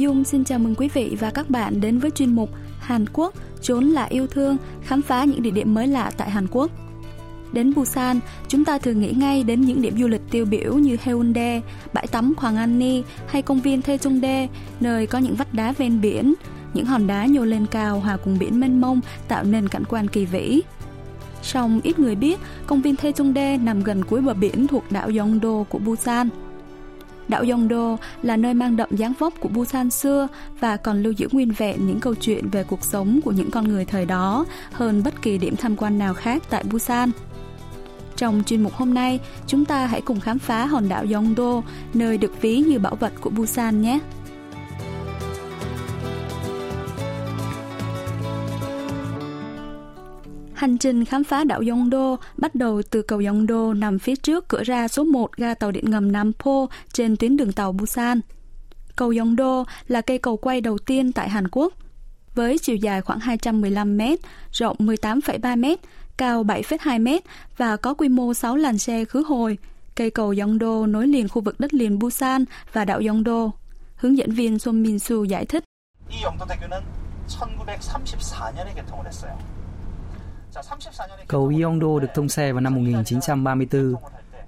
Dung xin chào mừng quý vị và các bạn đến với chuyên mục Hàn Quốc trốn là yêu thương, khám phá những địa điểm mới lạ tại Hàn Quốc. Đến Busan, chúng ta thường nghĩ ngay đến những điểm du lịch tiêu biểu như Haeundae, bãi tắm Hoàng An Ni hay công viên Taejongdae, nơi có những vách đá ven biển, những hòn đá nhô lên cao hòa cùng biển mênh mông tạo nên cảnh quan kỳ vĩ. Song ít người biết, công viên Taejongdae nằm gần cuối bờ biển thuộc đảo Yeongdo của Busan. Đảo Yongdo là nơi mang đậm dáng vóc của Busan xưa và còn lưu giữ nguyên vẹn những câu chuyện về cuộc sống của những con người thời đó hơn bất kỳ điểm tham quan nào khác tại Busan. Trong chuyên mục hôm nay, chúng ta hãy cùng khám phá hòn đảo Yongdo nơi được ví như bảo vật của Busan nhé. Hành trình khám phá đảo Yeongdo bắt đầu từ cầu Yeongdo nằm phía trước cửa ra số 1 ga tàu điện ngầm Nam Po trên tuyến đường tàu Busan. Cầu Yeongdo là cây cầu quay đầu tiên tại Hàn Quốc. Với chiều dài khoảng 215 m, rộng 18,3 m, cao 7,2 m và có quy mô 6 làn xe khứ hồi. Cây cầu Yeongdo nối liền khu vực đất liền Busan và đảo Yeongdo. Hướng dẫn viên Son Min Soo giải thích. 이 영도대교는 1934년에 개통을 했어요. Cầu Yeongdo được thông xe vào năm 1934.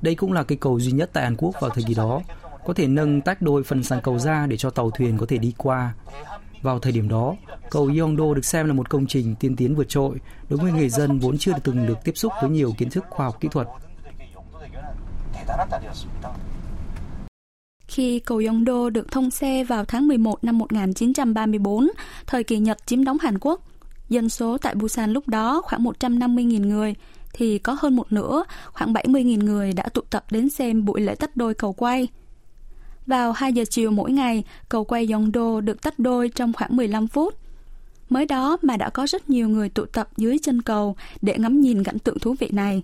Đây cũng là cây cầu duy nhất tại Hàn Quốc vào thời kỳ đó, có thể nâng tách đôi phần sàn cầu ra để cho tàu thuyền có thể đi qua. Vào thời điểm đó, cầu Yeongdo được xem là một công trình tiên tiến vượt trội đối với người dân vốn chưa từng được tiếp xúc với nhiều kiến thức khoa học kỹ thuật. Khi cầu Yeongdo được thông xe vào tháng 11 năm 1934, thời kỳ Nhật chiếm đóng Hàn Quốc, Dân số tại Busan lúc đó khoảng 150.000 người, thì có hơn một nửa, khoảng 70.000 người đã tụ tập đến xem buổi lễ tách đôi cầu quay. Vào 2 giờ chiều mỗi ngày, cầu quay Yongdo được tách đôi trong khoảng 15 phút. Mới đó mà đã có rất nhiều người tụ tập dưới chân cầu để ngắm nhìn cảnh tượng thú vị này.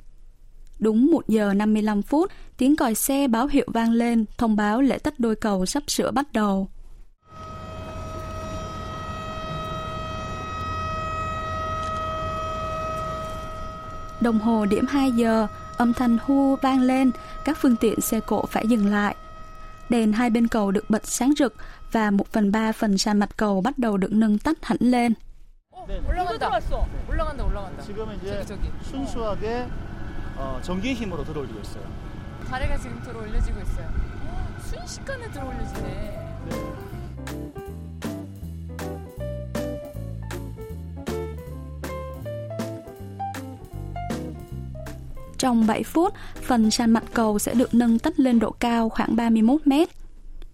Đúng 1 giờ 55 phút, tiếng còi xe báo hiệu vang lên, thông báo lễ tách đôi cầu sắp sửa bắt đầu. Đồng hồ điểm 2 giờ, âm thanh hu vang lên, các phương tiện xe cộ phải dừng lại. Đèn hai bên cầu được bật sáng rực và một phần ba phần sàn mặt cầu bắt đầu được nâng tách hẳn lên. 올라간다. 올라간다, 올라간다. 지금은 이제 저기, 저기. 순수하게 어, 전기의 힘으로 들어 올리고 있어요. 다리가 지금 들어 올려지고 있어요. 순식간에 들어 올려지네. Trong 7 phút, phần sàn mặt cầu sẽ được nâng tách lên độ cao khoảng 31 mét.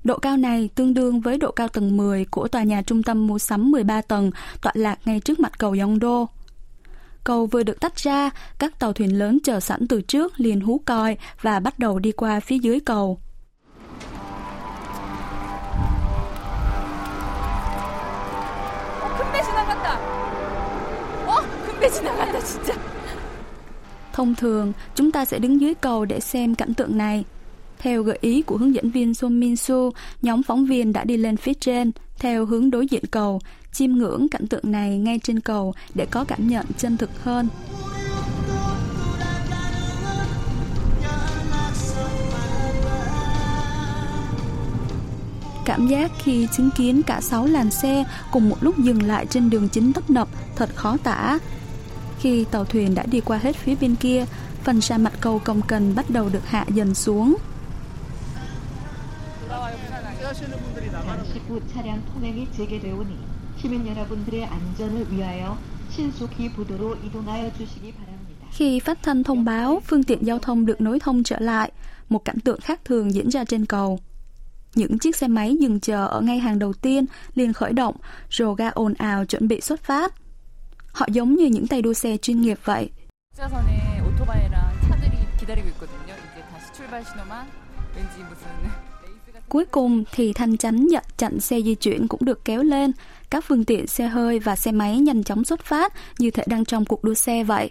Độ cao này tương đương với độ cao tầng 10 của tòa nhà trung tâm mua sắm 13 tầng tọa lạc ngay trước mặt cầu Yongdo. Cầu vừa được tách ra, các tàu thuyền lớn chờ sẵn từ trước liền hú còi và bắt đầu đi qua phía dưới cầu. 큰 배 지나간다. 어? 큰 배 지나간다 진짜. Thông thường, chúng ta sẽ đứng dưới cầu để xem cảnh tượng này. Theo gợi ý của hướng dẫn viên Son Min-su, nhóm phóng viên đã đi lên phía trên, theo hướng đối diện cầu, chiêm ngưỡng cảnh tượng này ngay trên cầu để có cảm nhận chân thực hơn. Cảm giác khi chứng kiến cả sáu làn xe cùng một lúc dừng lại trên đường chính tấp nập thật khó tả. Khi tàu thuyền đã đi qua hết phía bên kia, phần sa mặt cầu cồng cần bắt đầu được hạ dần xuống. Khi phát thanh thông báo phương tiện giao thông được nối thông trở lại, một cảnh tượng khác thường diễn ra trên cầu. Những chiếc xe máy dừng chờ ở ngay hàng đầu tiên liền khởi động, rồ ga ồn ào chuẩn bị xuất phát. Họ giống như những tay đua xe chuyên nghiệp vậy. Cuối cùng thì thanh chắn nhận chặn xe di chuyển cũng được kéo lên. Các phương tiện xe hơi và xe máy nhanh chóng xuất phát như thể đang trong cuộc đua xe vậy.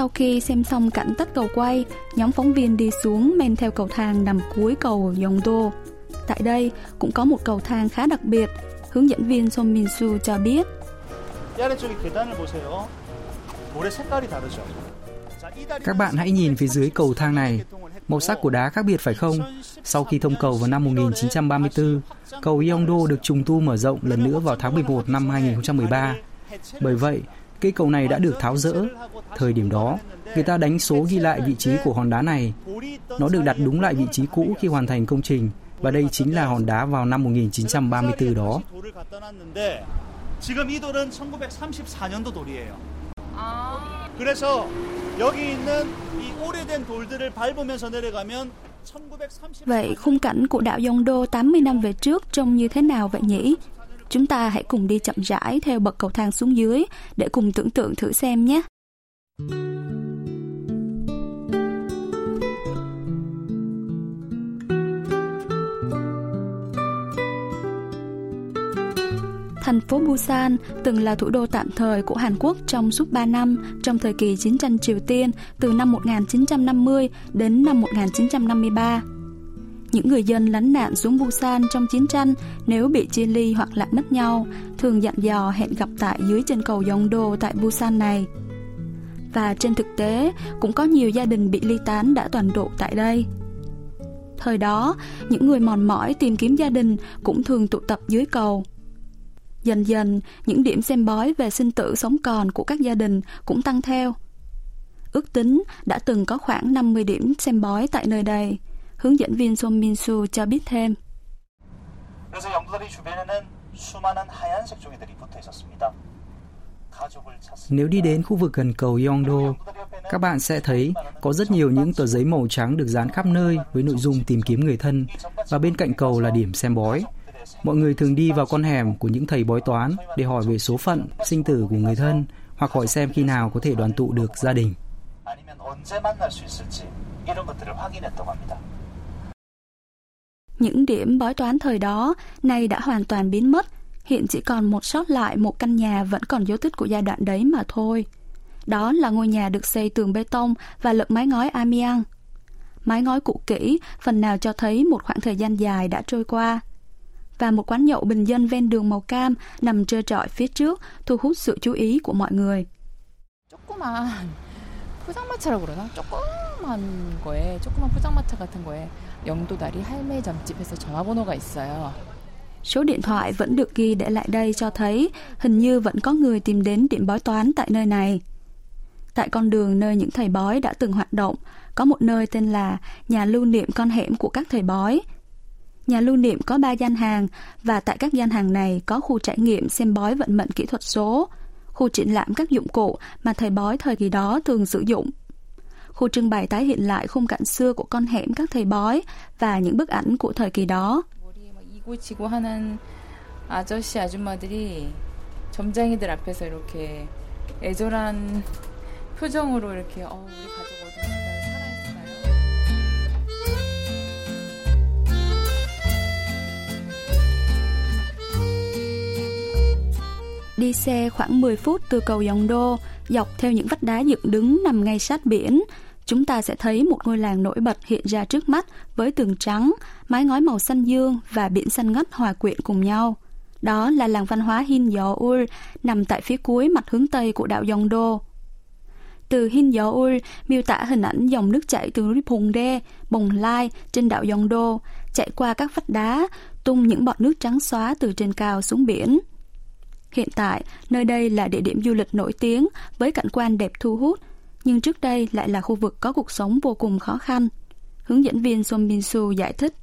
Sau khi xem xong cảnh tắt cầu quay, nhóm phóng viên đi xuống men theo cầu thang nằm cuối cầu Yongdo. Tại đây cũng có một cầu thang khá đặc biệt, hướng dẫn viên Son Min Su cho biết. Các bạn hãy nhìn phía dưới cầu thang này. Màu sắc của đá khác biệt phải không? Sau khi thông cầu vào năm 1934, cầu Yongdo được trùng tu mở rộng lần nữa vào tháng 11 năm 2013. Bởi vậy, cây cầu này đã được tháo rỡ. Thời điểm đó, người ta đánh số ghi lại vị trí của hòn đá này. Nó được đặt đúng lại vị trí cũ khi hoàn thành công trình và đây chính là hòn đá vào năm 1934 đó. 지금 이 돌은 1934년도 돌이에요. 아. 그래서 여기 있는 이 오래된 돌들을 밟으면서 내려가면 Vậy khung cảnh của đảo Yongdo 80 năm về trước trông như thế nào vậy nhỉ? Chúng ta hãy cùng đi chậm rãi theo bậc cầu thang xuống dưới để cùng tưởng tượng thử xem nhé. Thành phố Busan từng là thủ đô tạm thời của Hàn Quốc trong suốt 3 năm, trong thời kỳ chiến tranh Triều Tiên từ năm 1950 đến năm 1953. Những người dân lánh nạn xuống Busan trong chiến tranh nếu bị chia ly hoặc lạc mất nhau, thường dặn dò hẹn gặp tại dưới chân cầu Yongdo tại Busan này. Và trên thực tế, cũng có nhiều gia đình bị ly tán đã toàn độ tại đây. Thời đó, những người mòn mỏi tìm kiếm gia đình cũng thường tụ tập dưới cầu. Dần dần, những điểm xem bói về sinh tử sống còn của các gia đình cũng tăng theo. Ước tính đã từng có khoảng 50 điểm xem bói tại nơi đây. Hướng dẫn viên Son Min Su cho biết thêm. Nếu đi đến khu vực gần cầu Yongdo, các bạn sẽ thấy có rất nhiều những tờ giấy màu trắng được dán khắp nơi với nội dung tìm kiếm người thân và bên cạnh cầu là điểm xem bói. Mọi người thường đi vào con hẻm của những thầy bói toán để hỏi về số phận, sinh tử của người thân hoặc hỏi xem khi nào có thể đoàn tụ được gia đình. Những điểm bói toán thời đó nay đã hoàn toàn biến mất, hiện chỉ còn một sót lại một căn nhà vẫn còn dấu tích của giai đoạn đấy mà thôi. Đó là ngôi nhà được xây tường bê tông và lợp mái ngói amiang. Mái ngói cũ kỹ, phần nào cho thấy một khoảng thời gian dài đã trôi qua và một quán nhậu bình dân ven đường màu cam nằm trơ trọi phía trước thu hút sự chú ý của mọi người. 조그만 포장마차라고 그러나? 조그만 거에 조그만 포장마차 같은 거에 영도다리 할매 점집에서 전화번호가 있어요. Số điện thoại vẫn được ghi để lại đây cho thấy hình như vẫn có người tìm đến điểm bói toán tại nơi này. Tại con đường nơi những thầy bói đã từng hoạt động, có một nơi tên là nhà lưu niệm con hẻm của các thầy bói. Nhà lưu niệm có 3 gian hàng và tại các gian hàng này có khu trải nghiệm xem bói vận mệnh kỹ thuật số, khu triển lãm các dụng cụ mà thầy bói thời kỳ đó thường sử dụng. Khu trưng bày tái hiện lại khung cảnh xưa của con hẻm các thầy bói và những bức ảnh của thời kỳ đó. 아저씨 아줌마들이 점쟁이들 앞에서 이렇게 애절한 표정으로 이렇게 어, 우리 가족 Đi xe khoảng 10 phút từ cầu Dòng Đô, dọc theo những vách đá dựng đứng nằm ngay sát biển, chúng ta sẽ thấy một ngôi làng nổi bật hiện ra trước mắt với tường trắng, mái ngói màu xanh dương và biển xanh ngắt hòa quyện cùng nhau. Đó là làng văn hóa Hin Ul, nằm tại phía cuối mặt hướng Tây của đảo Dòng Đô. Từ Hin Ul miêu tả hình ảnh dòng nước chảy từ núi Phùng Đê, Bồng Lai trên đảo Dòng Đô, chạy qua các vách đá, tung những bọt nước trắng xóa từ trên cao xuống biển. Hiện tại, nơi đây là địa điểm du lịch nổi tiếng với cảnh quan đẹp thu hút, nhưng trước đây lại là khu vực có cuộc sống vô cùng khó khăn. Hướng dẫn viên Son Bin Su giải thích.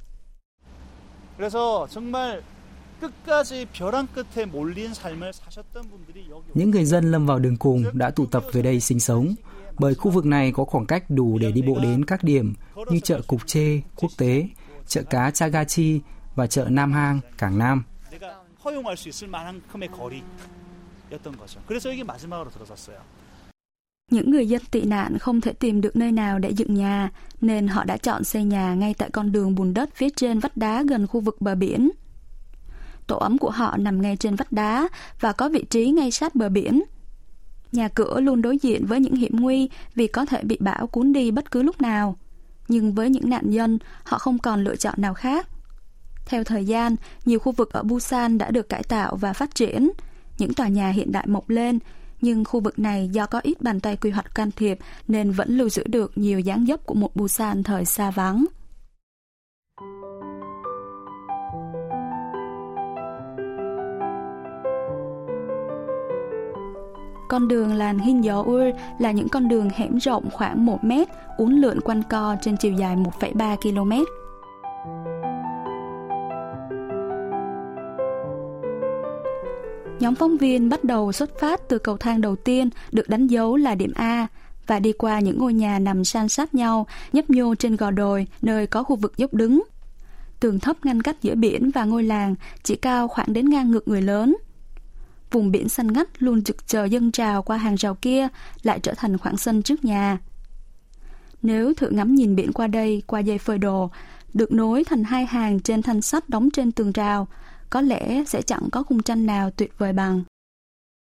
Những người dân lâm vào đường cùng đã tụ tập về đây sinh sống, bởi khu vực này có khoảng cách đủ để đi bộ đến các điểm như chợ Cục Chê, Quốc tế, chợ cá Chagachi và chợ Nam Hang, Cảng Nam. Những người dân tị nạn không thể tìm được nơi nào để dựng nhà, nên họ đã chọn xây nhà ngay tại con đường bùn đất phía trên vách đá gần khu vực bờ biển. Tổ ấm của họ nằm ngay trên vách đá và có vị trí ngay sát bờ biển. Nhà cửa luôn đối diện với những hiểm nguy vì có thể bị bão cuốn đi bất cứ lúc nào. Nhưng với những nạn nhân, họ không còn lựa chọn nào khác. Theo thời gian, nhiều khu vực ở Busan đã được cải tạo và phát triển. Những tòa nhà hiện đại mọc lên, nhưng khu vực này do có ít bàn tay quy hoạch can thiệp nên vẫn lưu giữ được nhiều dáng dấp của một Busan thời xa vắng. Con đường làng Hinyeol là những con đường hẻm rộng khoảng 1 mét, uốn lượn quanh co trên chiều dài 1,3 km. Nhóm phóng viên bắt đầu xuất phát từ cầu thang đầu tiên được đánh dấu là điểm A và đi qua những ngôi nhà nằm san sát nhau, nhấp nhô trên gò đồi, nơi có khu vực dốc đứng. Tường thấp ngăn cách giữa biển và ngôi làng chỉ cao khoảng đến ngang ngực người lớn. Vùng biển xanh ngắt luôn trực chờ dân trào qua hàng rào kia lại trở thành khoảng sân trước nhà. Nếu thử ngắm nhìn biển qua đây, qua dây phơi đồ, được nối thành hai hàng trên thanh sắt đóng trên tường rào, có lẽ sẽ chẳng có khung tranh nào tuyệt vời bằng.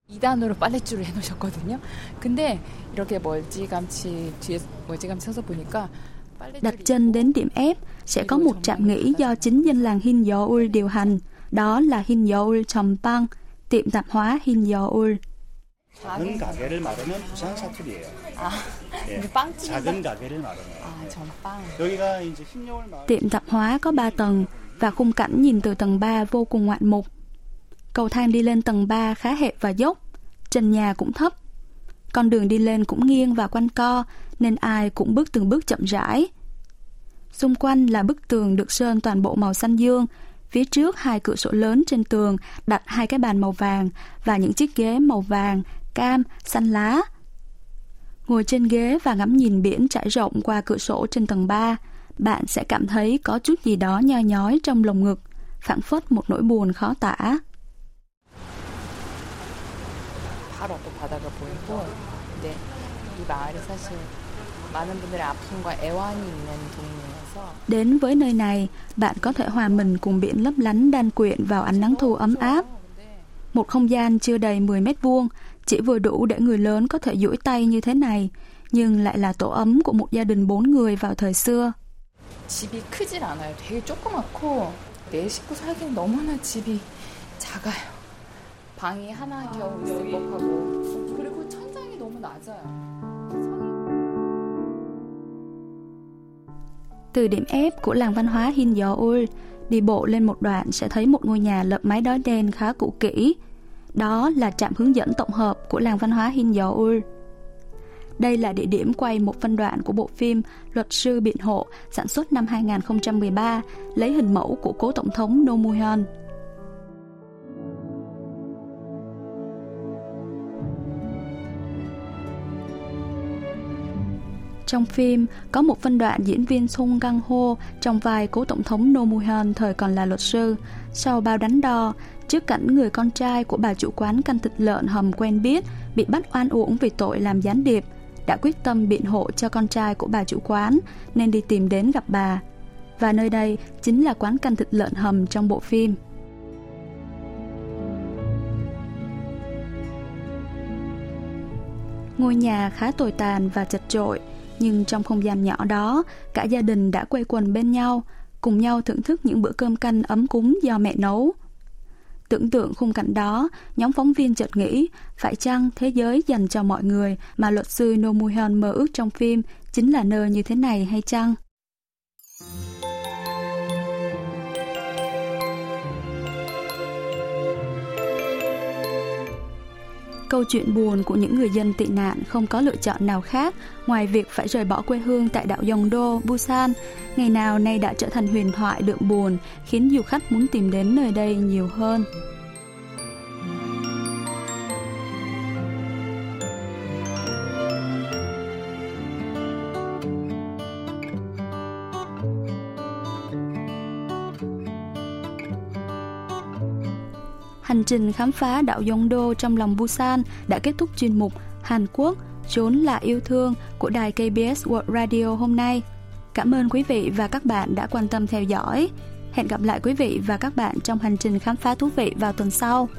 2단으로 빨랫줄을 해놓으셨거든요. 근데 이렇게 멀찌감치 뒤에 멀찌감치 서서 보니까 Đặt chân đến điểm F sẽ có một trạm nghỉ do chính dân làng Hin Yeol điều hành, đó là Hin Yeol Chompang, tiệm tạp hóa Hin Yeol. 작은 가게를 말하면 부산 사투리예요. 아, 예, 빵집 작은 가게를 말하면. 아, 전빵. 여기가 이제 흰여울 마을. Tiệm tạp hóa có 3 tầng, và khung cảnh nhìn từ tầng 3 vô cùng ngoạn mục. Cầu thang đi lên tầng 3 khá hẹp và dốc, trần nhà cũng thấp. Con đường đi lên cũng nghiêng và quanh co, nên ai cũng bước từng bước chậm rãi. Xung quanh là bức tường được sơn toàn bộ màu xanh dương, phía trước hai cửa sổ lớn trên tường đặt hai cái bàn màu vàng và những chiếc ghế màu vàng, cam, xanh lá. Ngồi trên ghế và ngắm nhìn biển trải rộng qua cửa sổ trên tầng 3, bạn sẽ cảm thấy có chút gì đó nho nhói trong lồng ngực, phảng phất một nỗi buồn khó tả. Đến với nơi này, bạn có thể hòa mình cùng biển lấp lánh đan quyện vào ánh nắng thu ấm áp. Một không gian chưa đầy 10 mét vuông, chỉ vừa đủ để người lớn có thể duỗi tay như thế này, nhưng lại là tổ ấm của một gia đình bốn người vào thời xưa. 집이 크질 않아요. 되게 조그맣고 네 식구 살기엔 너무나 집이 작아요. 방이 하나 겨우 있을 법하고 그리고 천장이 너무 낮아요. Từ điểm F của làng văn hóa Hin Yeol, đi bộ lên một đoạn sẽ thấy một ngôi nhà lợp mái đói đen khá cũ kỹ. Đó là trạm hướng dẫn tổng hợp của làng văn hóa Hin Yeol. Đây là địa điểm quay một phân đoạn của bộ phim Luật sư biện hộ sản xuất năm 2013 lấy hình mẫu của cố tổng thống No Hyun. Trong phim, có một phân đoạn diễn viên Sung Gang Ho trong vai cố tổng thống No Hyun thời còn là luật sư. Sau bao đánh đo, trước cảnh người con trai của bà chủ quán canh thịt lợn hầm quen biết bị bắt oan uổng vì tội làm gián điệp, đã quyết tâm biện hộ cho con trai của bà chủ quán nên đi tìm đến gặp bà. Và nơi đây chính là quán canh thịt lợn hầm trong bộ phim. Ngôi nhà khá tồi tàn và chật chội, nhưng trong không gian nhỏ đó, cả gia đình đã quây quần bên nhau, cùng nhau thưởng thức những bữa cơm canh ấm cúng do mẹ nấu. Tưởng tượng khung cảnh đó, nhóm phóng viên chợt nghĩ, phải chăng thế giới dành cho mọi người mà luật sư No Moo Hyun mơ ước trong phim chính là nơi như thế này hay chăng? Câu chuyện buồn của những người dân tị nạn không có lựa chọn nào khác ngoài việc phải rời bỏ quê hương tại đảo Yongdo, Busan. Ngày nào nay đã trở thành huyền thoại đượm buồn, khiến du khách muốn tìm đến nơi đây nhiều hơn. Trình khám phá đảo Yongdo trong lòng Busan đã kết thúc chuyên mục Hàn Quốc, chốn là yêu thương của đài KBS World Radio hôm nay. Cảm ơn quý vị và các bạn đã quan tâm theo dõi. Hẹn gặp lại quý vị và các bạn trong hành trình khám phá thú vị vào tuần sau.